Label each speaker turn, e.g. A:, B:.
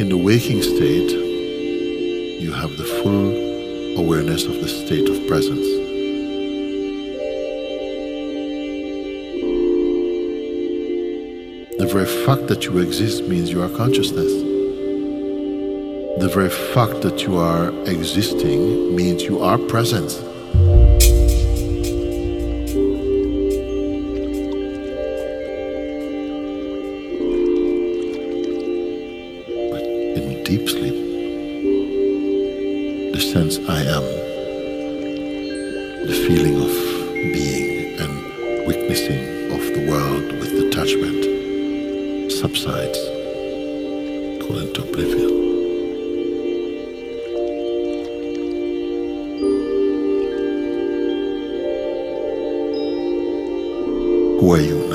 A: In the waking state, you have the full awareness of the state of presence. The very fact that you exist means you are consciousness. The very fact that you are existing means you are presence. Deep sleep, the sense I am, the feeling of being and witnessing of the world with detachment subsides, go into oblivion. Who are you